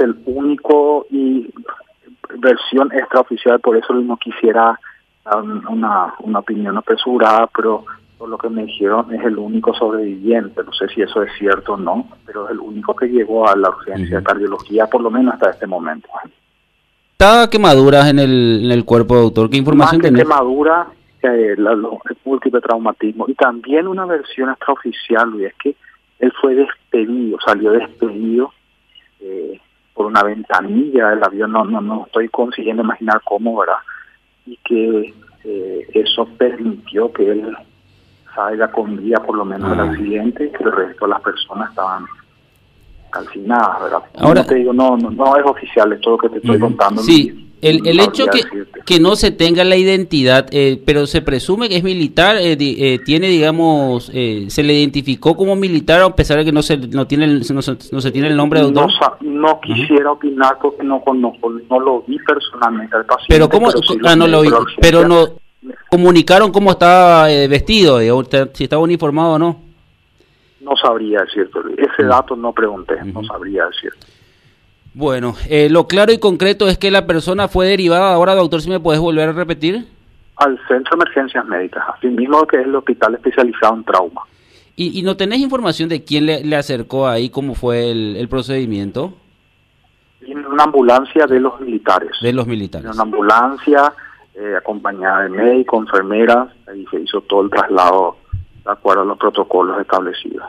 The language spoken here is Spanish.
el único y versión extraoficial, por eso no quisiera um, una, una opinión apresurada, pero por lo que me dijeron es el único sobreviviente. No sé si eso es cierto o no, pero es el único que llegó a la urgencia de cardiología, por lo menos hasta este momento. ¿Está quemaduras en el, en el cuerpo, doctor? ¿Qué información tiene? quemadura, eh, la, múltiple traumatismo. Y también una versión extraoficial, y es que él fue despedido, salió despedido eh, una ventanilla del avión, no, no, no estoy consiguiendo imaginar cómo, ¿verdad? Y que eh, eso permitió que él salga con vida por lo menos del ah. accidente y que el resto de las personas estaban calcinadas, ¿verdad? Ahora te digo, no, no, no es oficial, es todo lo que te estoy contando. Sí, el, el hecho que, que no se tenga la identidad, eh, pero se presume que es militar, eh, eh, tiene, digamos, se le identificó como militar a pesar de que no se no tiene el, no, se, tiene el nombre de doctor. No, quisiera opinar porque no conozco, no lo vi personalmente al paciente. Pero cómo, ah, no lo vi, pero no comunicaron cómo estaba vestido, si estaba uniformado o no. No sabría decirte, ese dato no pregunté, no sabría decirte. Bueno, eh, lo claro y concreto es que la persona fue derivada. Ahora, doctor, si me puedes volver a repetir. Al Centro de Emergencias Médicas, así mismo que es el hospital especializado en trauma. ¿Y, no tenés información de quién le, acercó ahí, cómo fue el, procedimiento? En una ambulancia de los militares. De los militares. En una ambulancia eh, acompañada de médicos, enfermeras, ahí se hizo todo el traslado de acuerdo a los protocolos establecidos.